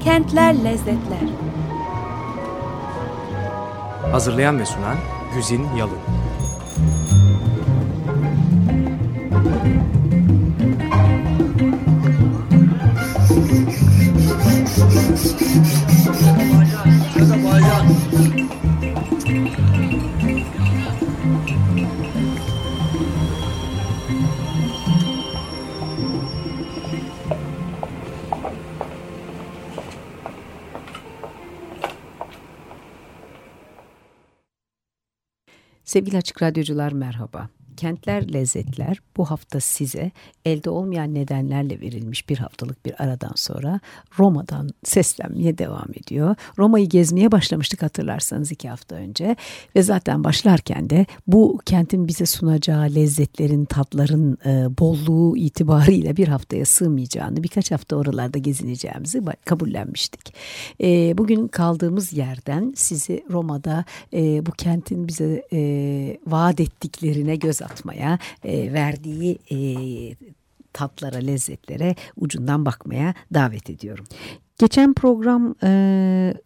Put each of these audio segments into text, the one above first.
Kentler Lezzetler. Hazırlayan ve sunan Güzin Yalın Sevgili Açık Radyocular merhaba. Kentler Lezzetler bu hafta size elde olmayan nedenlerle verilmiş bir haftalık bir aradan sonra Roma'dan seslenmeye devam ediyor. Roma'yı gezmeye başlamıştık hatırlarsanız iki hafta önce ve zaten başlarken de bu kentin bize sunacağı lezzetlerin, tatların e, bolluğu itibariyle bir haftaya sığmayacağını, birkaç hafta oralarda gezineceğimizi kabullenmiştik. E, bugün kaldığımız yerden sizi Roma'da e, bu kentin bize e, vaat ettiklerine göz atmaya, e, verdiği e, tatlara, lezzetlere ucundan bakmaya davet ediyorum. Geçen program e,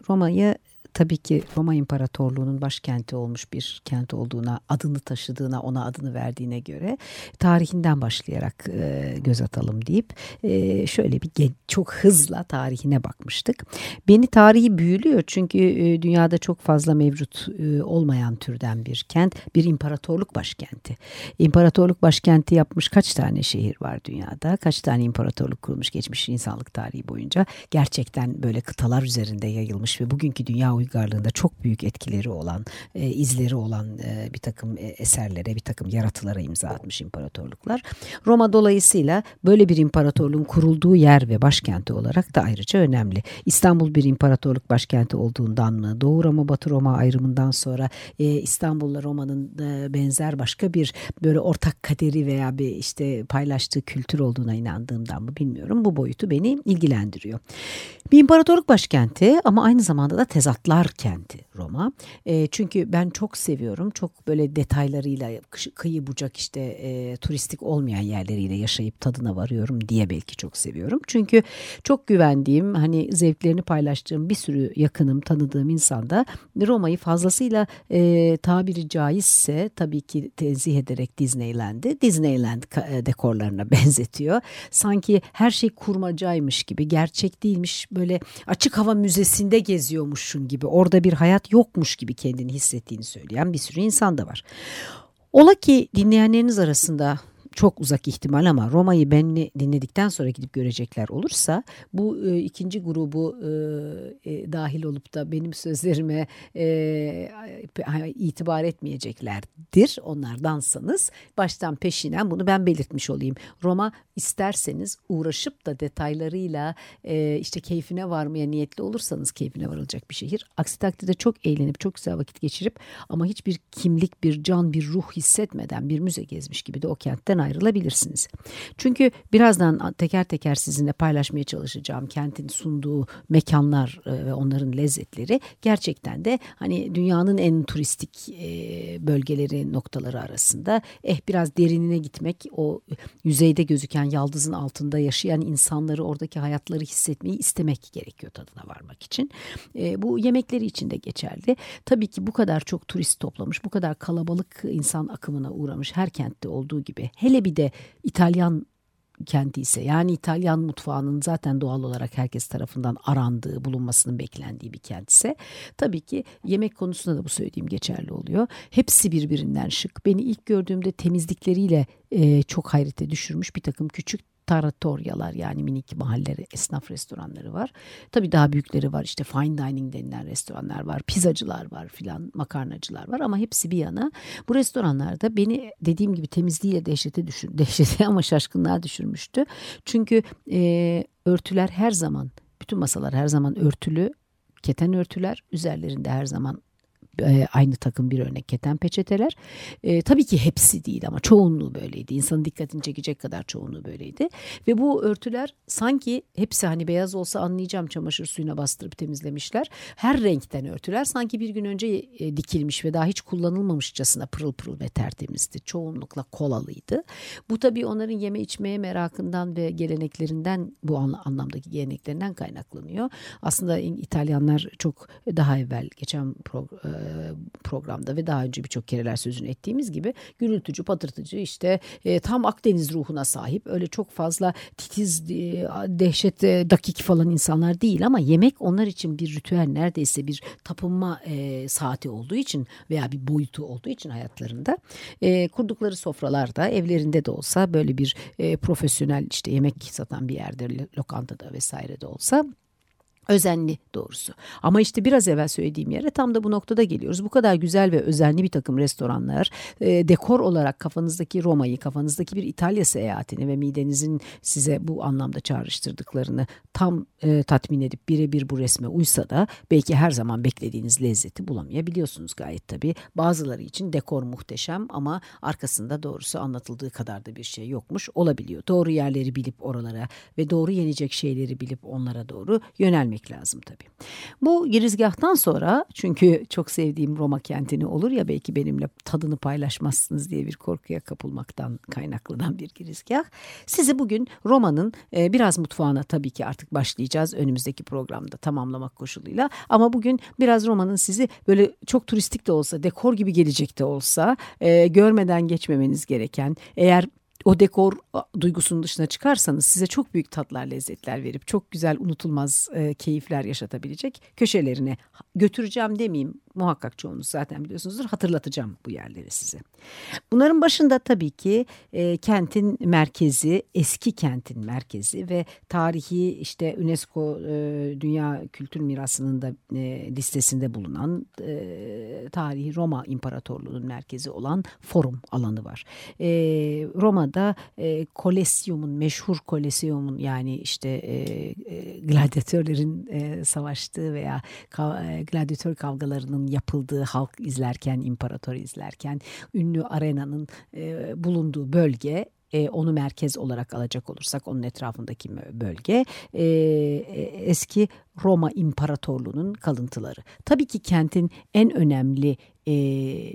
Roma'yı tabii ki Roma İmparatorluğu'nun başkenti olmuş bir kent olduğuna, adını taşıdığına, ona adını verdiğine göre tarihinden başlayarak e, göz atalım deyip e, şöyle bir çok hızla tarihine bakmıştık. Beni tarihi büyülüyor çünkü e, dünyada çok fazla mevcut e, olmayan türden bir kent, bir imparatorluk başkenti. İmparatorluk başkenti yapmış kaç tane şehir var dünyada? Kaç tane imparatorluk kurulmuş geçmiş insanlık tarihi boyunca? Gerçekten böyle kıtalar üzerinde yayılmış ve bugünkü dünya uygarlığında çok büyük etkileri olan, e, izleri olan e, bir takım e, eserlere, bir takım yaratılara imza atmış imparatorluklar. Roma dolayısıyla böyle bir imparatorluğun kurulduğu yer ve başkenti olarak da ayrıca önemli. İstanbul bir imparatorluk başkenti olduğundan mı, Doğu Roma, Batı Roma ayrımından sonra e, İstanbul'la Roma'nın e, benzer başka bir böyle ortak kaderi veya bir işte paylaştığı kültür olduğuna inandığımdan mı bilmiyorum. Bu boyutu beni ilgilendiriyor. Bir imparatorluk başkenti ama aynı zamanda da tezatlar kenti Roma. E, çünkü ben çok seviyorum. Çok böyle detaylarıyla kıyı bucak işte e, turistik olmayan yerleriyle yaşayıp tadına varıyorum diye belki çok seviyorum. Çünkü çok güvendiğim hani zevklerini paylaştığım bir sürü yakınım tanıdığım insanda Roma'yı fazlasıyla e, tabiri caizse tabii ki tenzih ederek Disneyland'i Disneyland e, dekorlarına benzetiyor. Sanki her şey kurmacaymış gibi gerçek değilmiş böyle açık hava müzesinde geziyormuşsun gibi orada bir hayat yokmuş gibi kendini hissettiğini söyleyen bir sürü insan da var. Ola ki dinleyenleriniz arasında çok uzak ihtimal ama Roma'yı ben dinledikten sonra gidip görecekler olursa bu e, ikinci grubu e, e, dahil olup da benim sözlerime e, itibar etmeyeceklerdir onlardansanız baştan peşinen bunu ben belirtmiş olayım. Roma isterseniz uğraşıp da detaylarıyla e, işte keyfine varmaya niyetli olursanız keyfine varılacak bir şehir. Aksi takdirde çok eğlenip çok güzel vakit geçirip ama hiçbir kimlik, bir can, bir ruh hissetmeden bir müze gezmiş gibi de o kentten ayrılabilirsiniz. Çünkü birazdan teker teker sizinle paylaşmaya çalışacağım kentin sunduğu mekanlar e, ve onların lezzetleri gerçekten de hani dünyanın en turistik e, bölgeleri noktaları arasında eh biraz derinine gitmek o yüzeyde gözüken yaldızın altında yaşayan insanları oradaki hayatları hissetmeyi istemek gerekiyor tadına varmak için. E, bu yemekleri için de geçerli. Tabii ki bu kadar çok turist toplamış, bu kadar kalabalık insan akımına uğramış her kentte olduğu gibi hele bir de İtalyan kenti ise yani İtalyan mutfağının zaten doğal olarak herkes tarafından arandığı, bulunmasının beklendiği bir kent ise tabii ki yemek konusunda da bu söylediğim geçerli oluyor. Hepsi birbirinden şık. Beni ilk gördüğümde temizlikleriyle e, çok hayrete düşürmüş bir takım küçük taratoryalar yani minik mahalleleri, esnaf restoranları var. Tabii daha büyükleri var işte fine dining denilen restoranlar var, pizzacılar var filan, makarnacılar var ama hepsi bir yana. Bu restoranlarda beni dediğim gibi temizliğiyle dehşete düşür, dehşete ama şaşkınlığa düşürmüştü. Çünkü e, örtüler her zaman, bütün masalar her zaman örtülü, keten örtüler, üzerlerinde her zaman aynı takım bir örnek keten peçeteler. E, tabii ki hepsi değil ama çoğunluğu böyleydi. İnsanın dikkatini çekecek kadar çoğunluğu böyleydi. Ve bu örtüler sanki hepsi hani beyaz olsa anlayacağım çamaşır suyuna bastırıp temizlemişler. Her renkten örtüler sanki bir gün önce e, dikilmiş ve daha hiç kullanılmamışçasına pırıl pırıl ve tertemizdi. Çoğunlukla kolalıydı. Bu tabii onların yeme içmeye merakından ve geleneklerinden bu anlamdaki geleneklerinden kaynaklanıyor. Aslında İtalyanlar çok daha evvel geçen pro, e, programda ve daha önce birçok kereler sözünü ettiğimiz gibi gürültücü, patırtıcı işte e, tam Akdeniz ruhuna sahip öyle çok fazla titiz, e, dehşet, dakik falan insanlar değil ama yemek onlar için bir ritüel neredeyse bir tapınma saati olduğu için veya bir boyutu olduğu için hayatlarında. Kurdukları sofralarda evlerinde de olsa böyle bir profesyonel işte yemek satan bir yerde lokantada vesaire de olsa özenli doğrusu. Ama işte biraz evvel söylediğim yere tam da bu noktada geliyoruz. Bu kadar güzel ve özenli bir takım restoranlar e, dekor olarak kafanızdaki Roma'yı, kafanızdaki bir İtalya seyahatini ve midenizin size bu anlamda çağrıştırdıklarını tam e, tatmin edip birebir bu resme uysa da belki her zaman beklediğiniz lezzeti bulamayabiliyorsunuz gayet tabii. Bazıları için dekor muhteşem ama arkasında doğrusu anlatıldığı kadar da bir şey yokmuş olabiliyor. Doğru yerleri bilip oralara ve doğru yenecek şeyleri bilip onlara doğru yönelmek etmek lazım tabii. Bu girizgahtan sonra çünkü çok sevdiğim Roma kentini olur ya belki benimle tadını paylaşmazsınız diye bir korkuya kapılmaktan kaynaklanan bir girizgah. Sizi bugün Roma'nın e, biraz mutfağına tabii ki artık başlayacağız önümüzdeki programda tamamlamak koşuluyla. Ama bugün biraz Roma'nın sizi böyle çok turistik de olsa dekor gibi gelecek de olsa e, görmeden geçmemeniz gereken eğer o dekor duygusunun dışına çıkarsanız size çok büyük tatlar, lezzetler verip çok güzel, unutulmaz e, keyifler yaşatabilecek köşelerine götüreceğim demeyeyim muhakkak çoğunuz zaten biliyorsunuzdur hatırlatacağım bu yerleri size. Bunların başında tabii ki e, kentin merkezi, eski kentin merkezi ve tarihi işte UNESCO e, Dünya Kültür Mirası'nın da e, listesinde bulunan e, tarihi Roma İmparatorluğu'nun merkezi olan forum alanı var. E, Roma'da e, Kolesyum'un, meşhur Kolesyum'un yani işte e, e, gladyatörlerin e, savaştığı veya ka, e, gladyatör kavgalarının yapıldığı halk izlerken, imparator izlerken ünlü arenanın e, bulunduğu bölge e, onu merkez olarak alacak olursak onun etrafındaki bölge e, e eski Roma İmparatorluğu'nun kalıntıları. Tabii ki kentin en önemli e,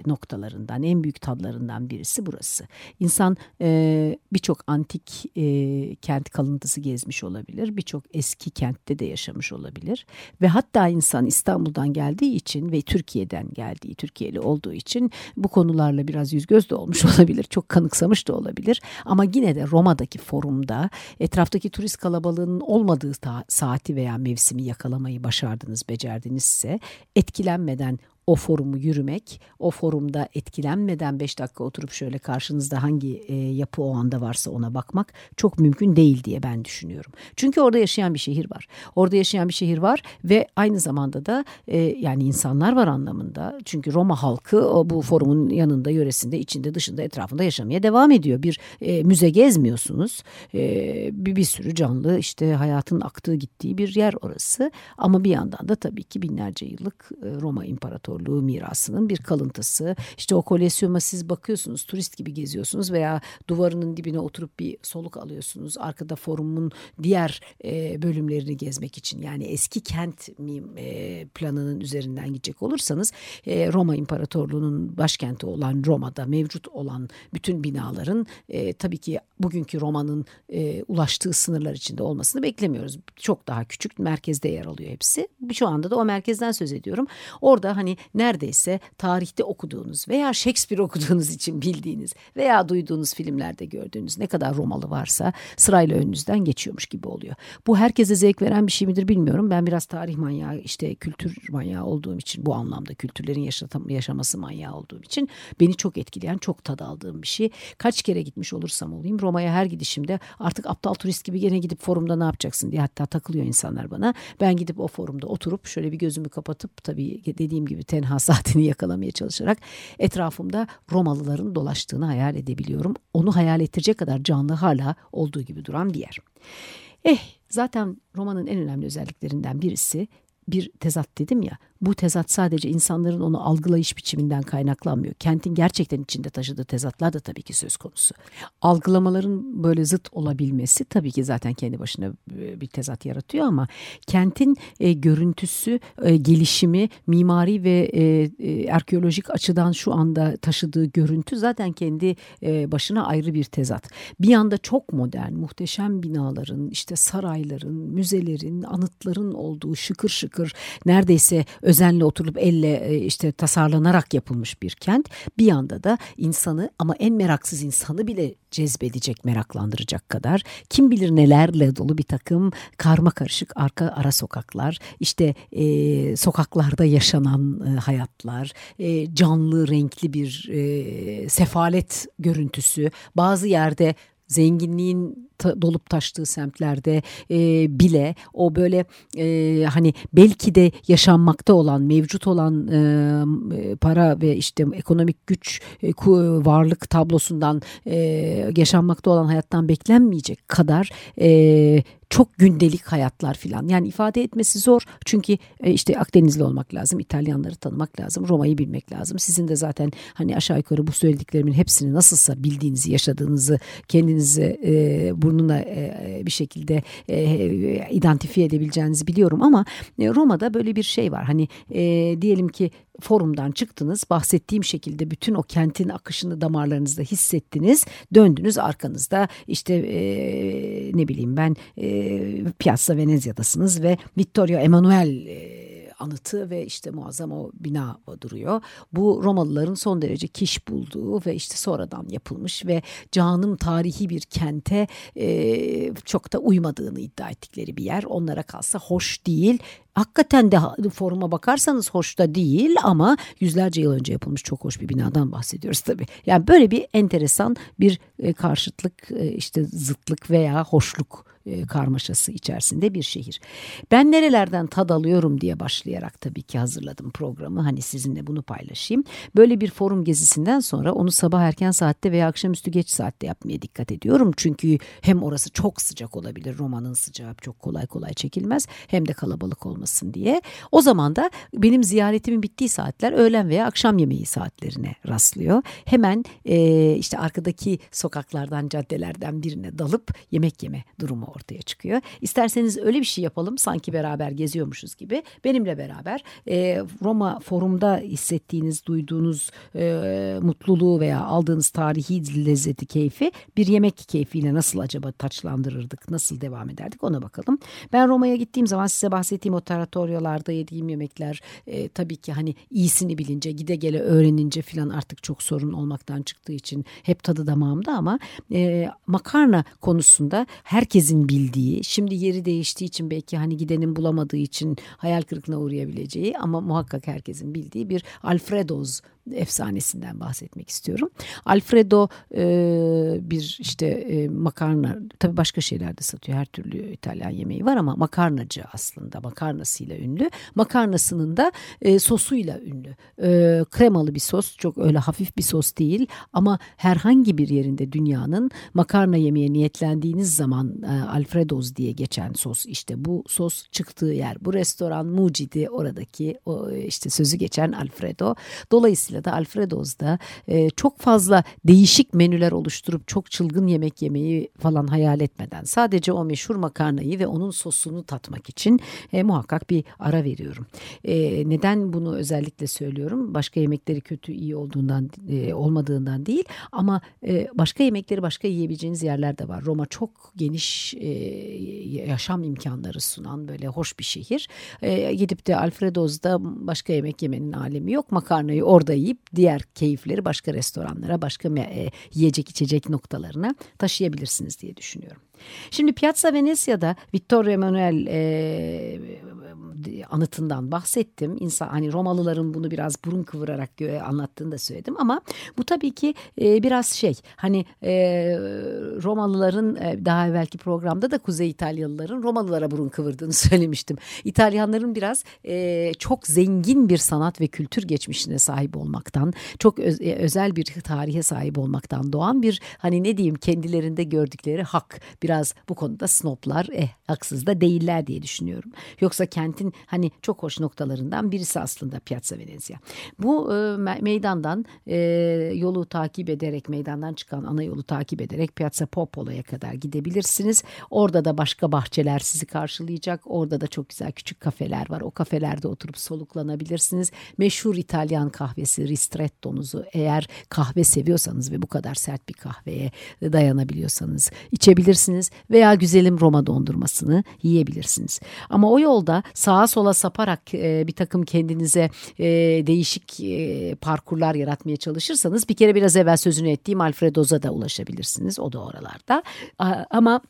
noktalarından, en büyük tadlarından birisi burası. İnsan e, birçok antik e, kent kalıntısı gezmiş olabilir, birçok eski kentte de yaşamış olabilir ve hatta insan İstanbul'dan geldiği için ve Türkiye'den geldiği, Türkiye'li olduğu için bu konularla biraz yüz göz de olmuş olabilir, çok kanıksamış da olabilir. Ama yine de Roma'daki forumda etraftaki turist kalabalığının olmadığı saati veya mevsimi yakalamayı başardınız, becerdinizse etkilenmeden o forumu yürümek, o forumda etkilenmeden 5 dakika oturup şöyle karşınızda hangi e, yapı o anda varsa ona bakmak çok mümkün değil diye ben düşünüyorum. Çünkü orada yaşayan bir şehir var. Orada yaşayan bir şehir var ve aynı zamanda da e, yani insanlar var anlamında. Çünkü Roma halkı o bu forumun yanında, yöresinde, içinde, dışında, etrafında yaşamaya devam ediyor. Bir e, müze gezmiyorsunuz. E, bir, bir sürü canlı işte hayatın aktığı gittiği bir yer orası. Ama bir yandan da tabii ki binlerce yıllık e, Roma İmparatorluğu İmparatorluğu mirasının bir kalıntısı. İşte o koleksiyona siz bakıyorsunuz turist gibi geziyorsunuz veya duvarının dibine oturup bir soluk alıyorsunuz. Arkada forumun diğer e, bölümlerini gezmek için yani eski kent e, planının üzerinden gidecek olursanız e, Roma İmparatorluğu'nun başkenti olan Roma'da mevcut olan bütün binaların e, tabii ki bugünkü Roma'nın e, ulaştığı sınırlar içinde olmasını beklemiyoruz. Çok daha küçük merkezde yer alıyor hepsi. Şu anda da o merkezden söz ediyorum. Orada hani neredeyse tarihte okuduğunuz veya Shakespeare okuduğunuz için bildiğiniz veya duyduğunuz filmlerde gördüğünüz ne kadar Romalı varsa sırayla önünüzden geçiyormuş gibi oluyor. Bu herkese zevk veren bir şey midir bilmiyorum. Ben biraz tarih manyağı işte kültür manyağı olduğum için bu anlamda kültürlerin yaşatam, yaşaması manyağı olduğum için beni çok etkileyen çok tad aldığım bir şey. Kaç kere gitmiş olursam olayım Roma'ya her gidişimde artık aptal turist gibi gene gidip forumda ne yapacaksın diye hatta takılıyor insanlar bana. Ben gidip o forumda oturup şöyle bir gözümü kapatıp tabii dediğim gibi tenha saatini yakalamaya çalışarak etrafımda Romalıların dolaştığını hayal edebiliyorum. Onu hayal ettirecek kadar canlı hala olduğu gibi duran bir yer. Eh zaten romanın en önemli özelliklerinden birisi bir tezat dedim ya bu tezat sadece insanların onu algılayış biçiminden kaynaklanmıyor. Kentin gerçekten içinde taşıdığı tezatlar da tabii ki söz konusu. Algılamaların böyle zıt olabilmesi tabii ki zaten kendi başına e, bir tezat yaratıyor ama kentin e, görüntüsü, e, gelişimi, mimari ve e, e, arkeolojik açıdan şu anda taşıdığı görüntü zaten kendi e, başına ayrı bir tezat. Bir yanda çok modern, muhteşem binaların, işte sarayların, müzelerin, anıtların olduğu şıkır şıkır neredeyse özenle oturup elle e, işte tasarlanarak yapılmış bir kent. Bir yanda da insanı ama en meraksız insanı bile cezbedecek, meraklandıracak kadar kim bilir nelerle dolu bir takım karma karışık arka ara sokaklar, işte e, sokaklarda yaşanan e, hayatlar, e, canlı renkli bir e, sefalet görüntüsü, bazı yerde zenginliğin dolup taştığı semtlerde e, bile o böyle e, hani belki de yaşanmakta olan mevcut olan e, para ve işte ekonomik güç e, varlık tablosundan e, yaşanmakta olan hayattan beklenmeyecek kadar e, çok gündelik hayatlar filan. Yani ifade etmesi zor. Çünkü e, işte Akdenizli olmak lazım. İtalyanları tanımak lazım. Roma'yı bilmek lazım. Sizin de zaten hani aşağı yukarı bu söylediklerimin hepsini nasılsa bildiğinizi, yaşadığınızı kendinizi e, burnuna e, bir şekilde e, identifiye edebileceğinizi biliyorum ama e, Roma'da böyle bir şey var. Hani e, diyelim ki forumdan çıktınız bahsettiğim şekilde bütün o kentin akışını damarlarınızda hissettiniz döndünüz arkanızda işte e, ne bileyim ben e, Piazza Venezia'dasınız ve Vittorio Emanuele anıtı ve işte muazzam o bina duruyor. Bu Romalıların son derece kiş bulduğu ve işte sonradan yapılmış ve canım tarihi bir kente e, çok da uymadığını iddia ettikleri bir yer. Onlara kalsa hoş değil. Hakikaten de foruma bakarsanız hoş da değil ama yüzlerce yıl önce yapılmış çok hoş bir binadan bahsediyoruz tabii. Yani böyle bir enteresan bir e, karşıtlık e, işte zıtlık veya hoşluk e, karmaşası içerisinde bir şehir. Ben nerelerden tad alıyorum diye başlayarak tabii ki hazırladım programı. Hani sizinle bunu paylaşayım. Böyle bir forum gezisinden sonra onu sabah erken saatte veya akşamüstü geç saatte yapmaya dikkat ediyorum. Çünkü hem orası çok sıcak olabilir. Romanın sıcağı çok kolay kolay çekilmez. Hem de kalabalık olmasın diye. O zaman da benim ziyaretimin bittiği saatler öğlen veya akşam yemeği saatlerine rastlıyor. Hemen e, işte arkadaki sokaklardan caddelerden birine dalıp yemek yeme durumu ortaya çıkıyor. İsterseniz öyle bir şey yapalım sanki beraber geziyormuşuz gibi. Benimle beraber e, Roma forumda hissettiğiniz, duyduğunuz e, mutluluğu veya aldığınız tarihi lezzeti, keyfi bir yemek keyfiyle nasıl acaba taçlandırırdık, nasıl devam ederdik ona bakalım. Ben Roma'ya gittiğim zaman size bahsettiğim o taratoryolarda yediğim yemekler e, tabii ki hani iyisini bilince, gide gele öğrenince filan artık çok sorun olmaktan çıktığı için hep tadı damağımda ama e, makarna konusunda herkesin bildiği, şimdi yeri değiştiği için belki hani gidenin bulamadığı için hayal kırıklığına uğrayabileceği ama muhakkak herkesin bildiği bir Alfredo's efsanesinden bahsetmek istiyorum. Alfredo e, bir işte e, makarna tabii başka şeyler de satıyor. Her türlü İtalyan yemeği var ama makarnacı aslında makarnasıyla ünlü. Makarnasının da e, sosuyla ünlü. E, kremalı bir sos çok öyle hafif bir sos değil ama herhangi bir yerinde dünyanın makarna yemeye niyetlendiğiniz zaman e, Alfredo's diye geçen sos işte bu sos çıktığı yer. Bu restoran Mucidi oradaki o işte sözü geçen Alfredo. Dolayısıyla Dolayısıyla da Alfredo's'da e, çok fazla değişik menüler oluşturup çok çılgın yemek yemeyi falan hayal etmeden sadece o meşhur makarnayı ve onun sosunu tatmak için e, muhakkak bir ara veriyorum. E, neden bunu özellikle söylüyorum? Başka yemekleri kötü iyi olduğundan e, olmadığından değil ama e, başka yemekleri başka yiyebileceğiniz yerler de var. Roma çok geniş e, yaşam imkanları sunan böyle hoş bir şehir. E, gidip de Alfredo's'da başka yemek yemenin alemi yok. Makarnayı orada yiyip diğer keyifleri başka restoranlara, başka e, yiyecek içecek noktalarına taşıyabilirsiniz diye düşünüyorum. Şimdi Piazza Venezia'da Vittorio Emanuele e, anıtından bahsettim. İnsan hani Romalıların bunu biraz burun kıvırarak anlattığını da söyledim ama bu tabii ki e, biraz şey hani e, Romalıların e, daha evvelki programda da Kuzey İtalyalıların Romalılara burun kıvırdığını söylemiştim. İtalyanların biraz e, çok zengin bir sanat ve kültür geçmişine sahip olmaktan, çok öz, e, özel bir tarihe sahip olmaktan doğan bir hani ne diyeyim kendilerinde gördükleri hak. Biraz bu konuda snoplar eh haksız da değiller diye düşünüyorum. Yoksa kentin hani çok hoş noktalarından birisi aslında Piazza Venezia. Bu e, meydandan e, yolu takip ederek meydandan çıkan ana yolu takip ederek Piazza Popolo'ya kadar gidebilirsiniz. Orada da başka bahçeler sizi karşılayacak. Orada da çok güzel küçük kafeler var. O kafelerde oturup soluklanabilirsiniz. Meşhur İtalyan kahvesi Ristretto'nuzu eğer kahve seviyorsanız ve bu kadar sert bir kahveye dayanabiliyorsanız içebilirsiniz veya güzelim Roma dondurmasını yiyebilirsiniz. Ama o yolda sağa sola saparak e, bir takım kendinize e, değişik e, parkurlar yaratmaya çalışırsanız bir kere biraz evvel sözünü ettiğim Alfredoz'a da ulaşabilirsiniz. O da oralarda. Ama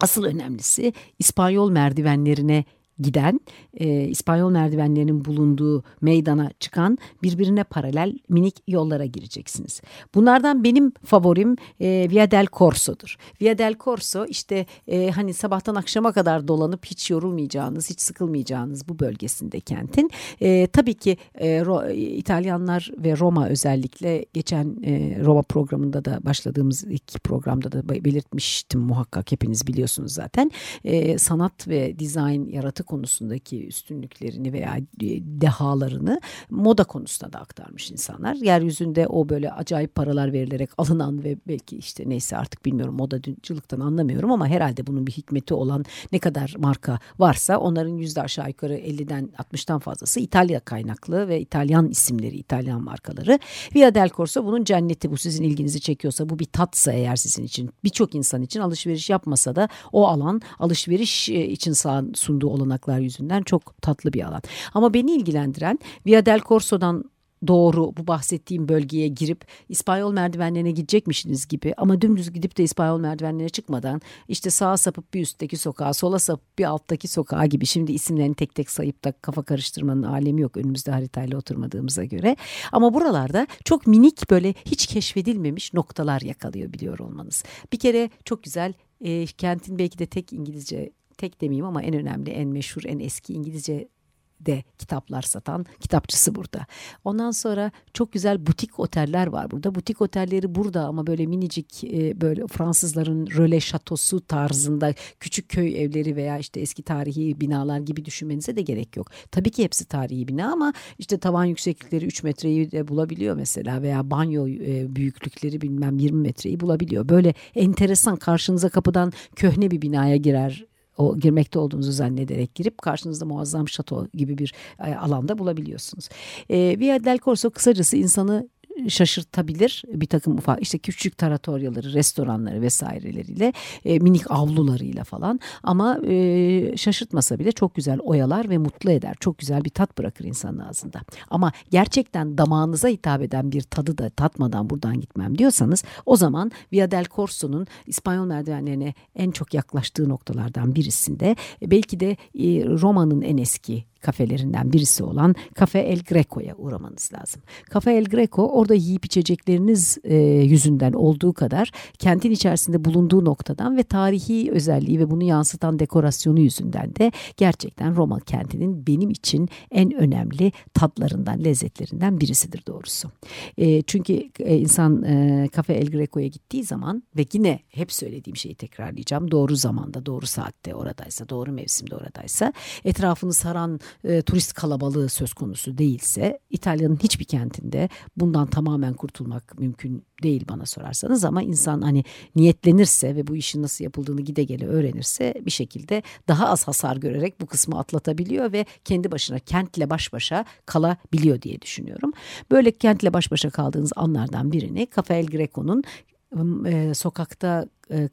Asıl önemlisi İspanyol merdivenlerine giden e, İspanyol merdivenlerinin bulunduğu meydana çıkan birbirine paralel minik yollara gireceksiniz. Bunlardan benim favorim e, Via del Corso'dur. Via del Corso işte e, hani sabahtan akşama kadar dolanıp hiç yorulmayacağınız, hiç sıkılmayacağınız bu bölgesinde kentin. E, tabii ki e, Ro, İtalyanlar ve Roma özellikle geçen e, Roma programında da başladığımız ilk programda da belirtmiştim muhakkak hepiniz biliyorsunuz zaten. E, sanat ve dizayn yaratık konusundaki üstünlüklerini veya dehalarını moda konusunda da aktarmış insanlar. Yeryüzünde o böyle acayip paralar verilerek alınan ve belki işte neyse artık bilmiyorum modacılıktan anlamıyorum ama herhalde bunun bir hikmeti olan ne kadar marka varsa onların yüzde aşağı yukarı 50'den 60'tan fazlası İtalya kaynaklı ve İtalyan isimleri, İtalyan markaları. Via del Corso bunun cenneti bu sizin ilginizi çekiyorsa bu bir tatsa eğer sizin için birçok insan için alışveriş yapmasa da o alan alışveriş için sunduğu olanak olanaklar yüzünden çok tatlı bir alan. Ama beni ilgilendiren Via del Corso'dan doğru bu bahsettiğim bölgeye girip İspanyol merdivenlerine gidecekmişsiniz gibi ama dümdüz gidip de İspanyol merdivenlerine çıkmadan işte sağa sapıp bir üstteki sokağa sola sapıp bir alttaki sokağa gibi şimdi isimlerini tek tek sayıp da kafa karıştırmanın alemi yok önümüzde haritayla oturmadığımıza göre ama buralarda çok minik böyle hiç keşfedilmemiş noktalar yakalıyor biliyor olmanız. Bir kere çok güzel e, kentin belki de tek İngilizce tek demeyeyim ama en önemli, en meşhur, en eski İngilizce de kitaplar satan kitapçısı burada. Ondan sonra çok güzel butik oteller var burada. Butik otelleri burada ama böyle minicik e, böyle Fransızların röle şatosu tarzında küçük köy evleri veya işte eski tarihi binalar gibi düşünmenize de gerek yok. Tabii ki hepsi tarihi bina ama işte tavan yükseklikleri 3 metreyi de bulabiliyor mesela veya banyo e, büyüklükleri bilmem 20 metreyi bulabiliyor. Böyle enteresan karşınıza kapıdan köhne bir binaya girer o girmekte olduğunuzu zannederek girip karşınızda muazzam şato gibi bir e, alanda bulabiliyorsunuz. E, Via del Corso kısacası insanı şaşırtabilir bir takım ufak işte küçük taratoryaları, restoranları vesaireleriyle e, minik avlularıyla falan ama e, şaşırtmasa bile çok güzel oyalar ve mutlu eder. Çok güzel bir tat bırakır insanın ağzında. Ama gerçekten damağınıza hitap eden bir tadı da tatmadan buradan gitmem diyorsanız o zaman Via del Corso'nun İspanyol merdivenlerine en çok yaklaştığı noktalardan birisinde belki de e, Roma'nın en eski kafelerinden birisi olan Cafe El Greco'ya uğramanız lazım. Cafe El Greco orada yiyip içecekleriniz e, yüzünden olduğu kadar kentin içerisinde bulunduğu noktadan ve tarihi özelliği ve bunu yansıtan dekorasyonu yüzünden de gerçekten Roma kentinin benim için en önemli tatlarından, lezzetlerinden birisidir doğrusu. E, çünkü e, insan e, Cafe El Greco'ya gittiği zaman ve yine hep söylediğim şeyi tekrarlayacağım. Doğru zamanda, doğru saatte oradaysa, doğru mevsimde oradaysa etrafını saran e, turist kalabalığı söz konusu değilse İtalya'nın hiçbir kentinde bundan tamamen kurtulmak mümkün değil bana sorarsanız ama insan hani niyetlenirse ve bu işin nasıl yapıldığını gide gele öğrenirse bir şekilde daha az hasar görerek bu kısmı atlatabiliyor ve kendi başına kentle baş başa kalabiliyor diye düşünüyorum. Böyle kentle baş başa kaldığınız anlardan birini Cafe El Greco'nun e, sokakta e,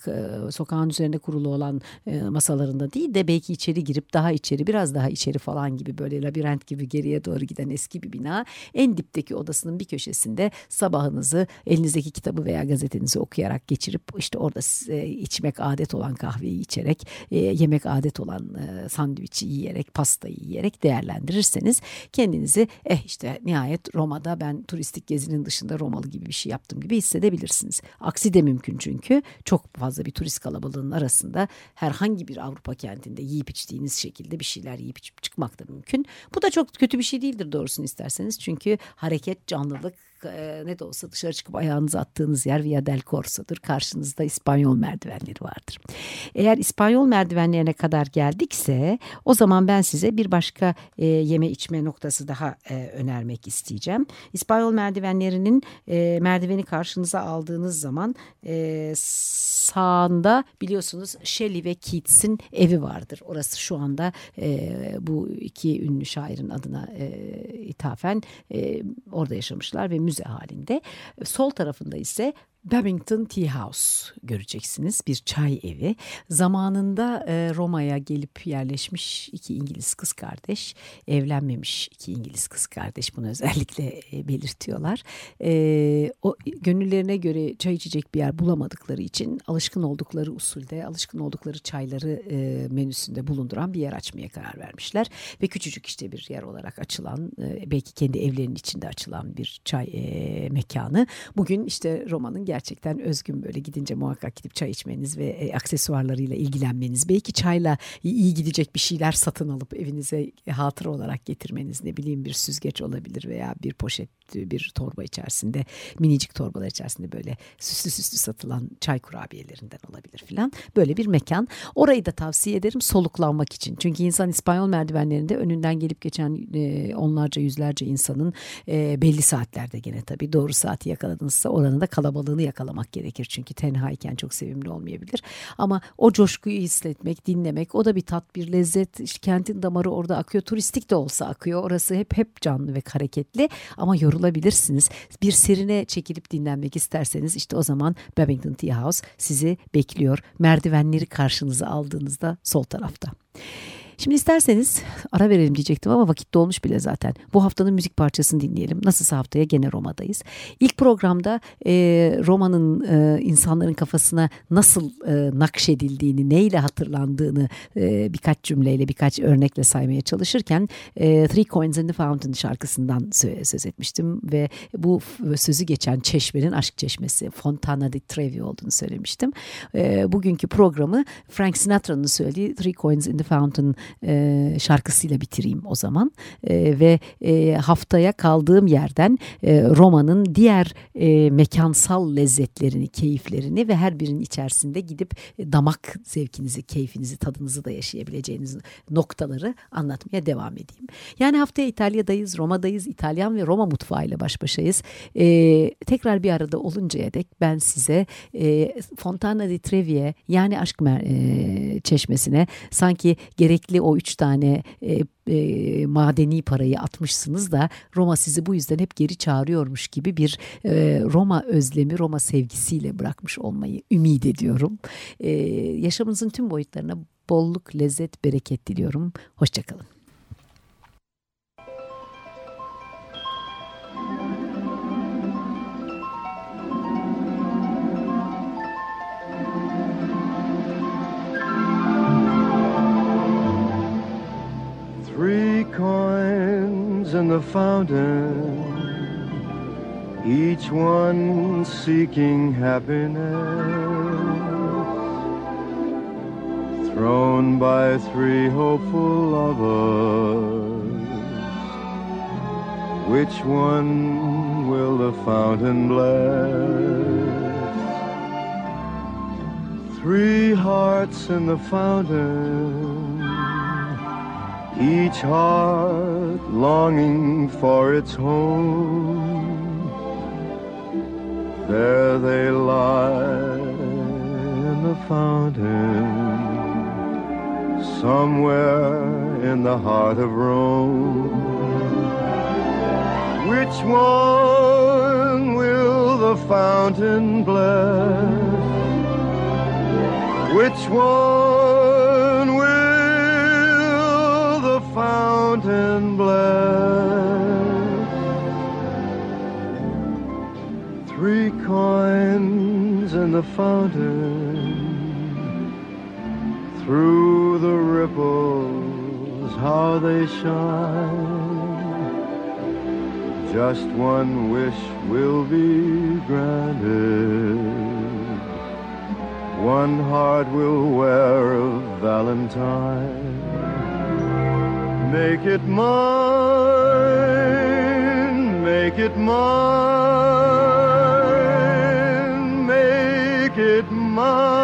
sokağın üzerinde kurulu olan e, masalarında değil de belki içeri girip daha içeri biraz daha içeri falan gibi böyle labirent gibi geriye doğru giden eski bir bina en dipteki odasının bir köşesinde sabahınızı elinizdeki kitabı veya gazetenizi okuyarak geçirip işte orada içmek adet olan kahveyi içerek e, yemek adet olan sandviçi yiyerek pastayı yiyerek değerlendirirseniz kendinizi eh işte nihayet Roma'da ben turistik gezinin dışında Romalı gibi bir şey yaptım gibi hissedebilirsiniz. Aksi de mümkün çünkü çok çok fazla bir turist kalabalığının arasında herhangi bir Avrupa kentinde yiyip içtiğiniz şekilde bir şeyler yiyip içip çıkmak da mümkün. Bu da çok kötü bir şey değildir doğrusunu isterseniz. Çünkü hareket, canlılık, e, ne de olsa dışarı çıkıp ayağınızı attığınız yer Via del Corso'dur. Karşınızda İspanyol merdivenleri vardır. Eğer İspanyol merdivenlerine kadar geldikse o zaman ben size bir başka e, yeme içme noktası daha e, önermek isteyeceğim. İspanyol merdivenlerinin e, merdiveni karşınıza aldığınız zaman e, sağında biliyorsunuz Shelley ve Keats'in evi vardır. Orası şu anda e, bu iki ünlü şairin adına e, ithafen e, orada yaşamışlar ve müze halinde. Sol tarafında ise Babington Tea House göreceksiniz. Bir çay evi. Zamanında e, Roma'ya gelip yerleşmiş iki İngiliz kız kardeş. Evlenmemiş iki İngiliz kız kardeş. Bunu özellikle e, belirtiyorlar. E, o Gönüllerine göre çay içecek bir yer bulamadıkları için alışkın oldukları usulde, alışkın oldukları çayları menüsünde bulunduran bir yer açmaya karar vermişler. Ve küçücük işte bir yer olarak açılan, belki kendi evlerinin içinde açılan bir çay mekanı. Bugün işte Roma'nın gerçekten özgün böyle gidince muhakkak gidip çay içmeniz ve e, aksesuarlarıyla ilgilenmeniz. Belki çayla iyi gidecek bir şeyler satın alıp evinize hatıra olarak getirmeniz ne bileyim bir süzgeç olabilir veya bir poşet bir torba içerisinde minicik torbalar içerisinde böyle süslü süslü satılan çay kurabiyelerinden olabilir filan. Böyle bir mekan. Orayı da tavsiye ederim soluklanmak için. Çünkü insan İspanyol merdivenlerinde önünden gelip geçen e, onlarca yüzlerce insanın e, belli saatlerde gene tabii doğru saati yakaladınızsa oranın da kalabalığını yakalamak gerekir. Çünkü tenhayken çok sevimli olmayabilir. Ama o coşkuyu hissetmek, dinlemek o da bir tat, bir lezzet. İşte kentin damarı orada akıyor. Turistik de olsa akıyor. Orası hep hep canlı ve hareketli ama yorulabilirsiniz. Bir serine çekilip dinlenmek isterseniz işte o zaman Babington Tea House sizi bekliyor. Merdivenleri karşınıza aldığınızda sol tarafta. Şimdi isterseniz ara verelim diyecektim ama vakit dolmuş bile zaten. Bu haftanın müzik parçasını dinleyelim. Nasılsa haftaya gene Roma'dayız. İlk programda e, Roma'nın e, insanların kafasına nasıl e, nakşedildiğini, neyle hatırlandığını e, birkaç cümleyle, birkaç örnekle saymaya çalışırken e, Three Coins in the Fountain şarkısından söz etmiştim ve bu sözü geçen çeşmenin aşk çeşmesi Fontana di Trevi olduğunu söylemiştim. E, bugünkü programı Frank Sinatra'nın söylediği Three Coins in the Fountain e, şarkısıyla bitireyim o zaman e, ve e, haftaya kaldığım yerden e, Roma'nın diğer e, mekansal lezzetlerini, keyiflerini ve her birinin içerisinde gidip e, damak zevkinizi, keyfinizi, tadınızı da yaşayabileceğiniz noktaları anlatmaya devam edeyim. Yani haftaya İtalya'dayız, Roma'dayız, İtalyan ve Roma mutfağıyla baş başayız. E, tekrar bir arada oluncaya dek ben size e, Fontana di Trevi'ye yani aşk e, çeşmesine sanki gerekli o üç tane e, e, madeni parayı atmışsınız da Roma sizi bu yüzden hep geri çağırıyormuş gibi bir e, Roma özlemi, Roma sevgisiyle bırakmış olmayı ümit ediyorum. E, yaşamınızın tüm boyutlarına bolluk, lezzet, bereket diliyorum. Hoşçakalın. In the fountain, each one seeking happiness. Thrown by three hopeful lovers, which one will the fountain bless? Three hearts in the fountain each longing for its home. There they lie in the fountain, somewhere in the heart of Rome. Which one will the fountain bless? Which one fountain bless. Three coins in the fountain, through the ripples, how they shine. Just one wish will be granted. One heart will wear a valentine. Make it mine, Make it mine, make it mine.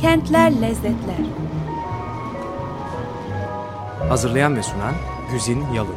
Kentler Lezzetler Hazırlayan ve sunan Güzin Yalın.